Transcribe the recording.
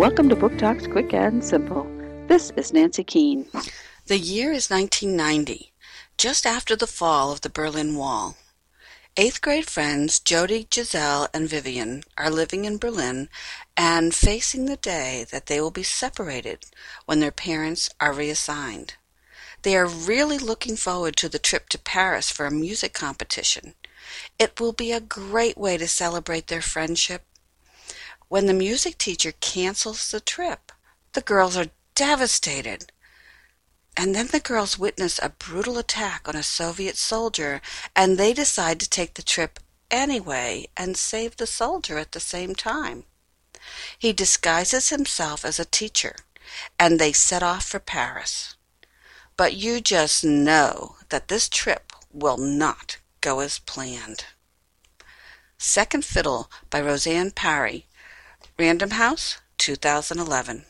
Welcome to Book Talks Quick and Simple. This is Nancy Keane. The year is 1990, just after the fall of the Berlin Wall. Eighth grade friends Jody, Giselle, and Vivian are living in Berlin and facing the day that they will be separated when their parents are reassigned. They are really looking forward to the trip to Paris for a music competition. It will be a great way to celebrate their friendship. When the music teacher cancels the trip, the girls are devastated. And then the girls witness a brutal attack on a Soviet soldier, and they decide to take the trip anyway and save the soldier at the same time. He disguises himself as a teacher, and they set off for Paris. But you just know that this trip will not go as planned. Second Fiddle by Rosanne Parry. Random House, 2011.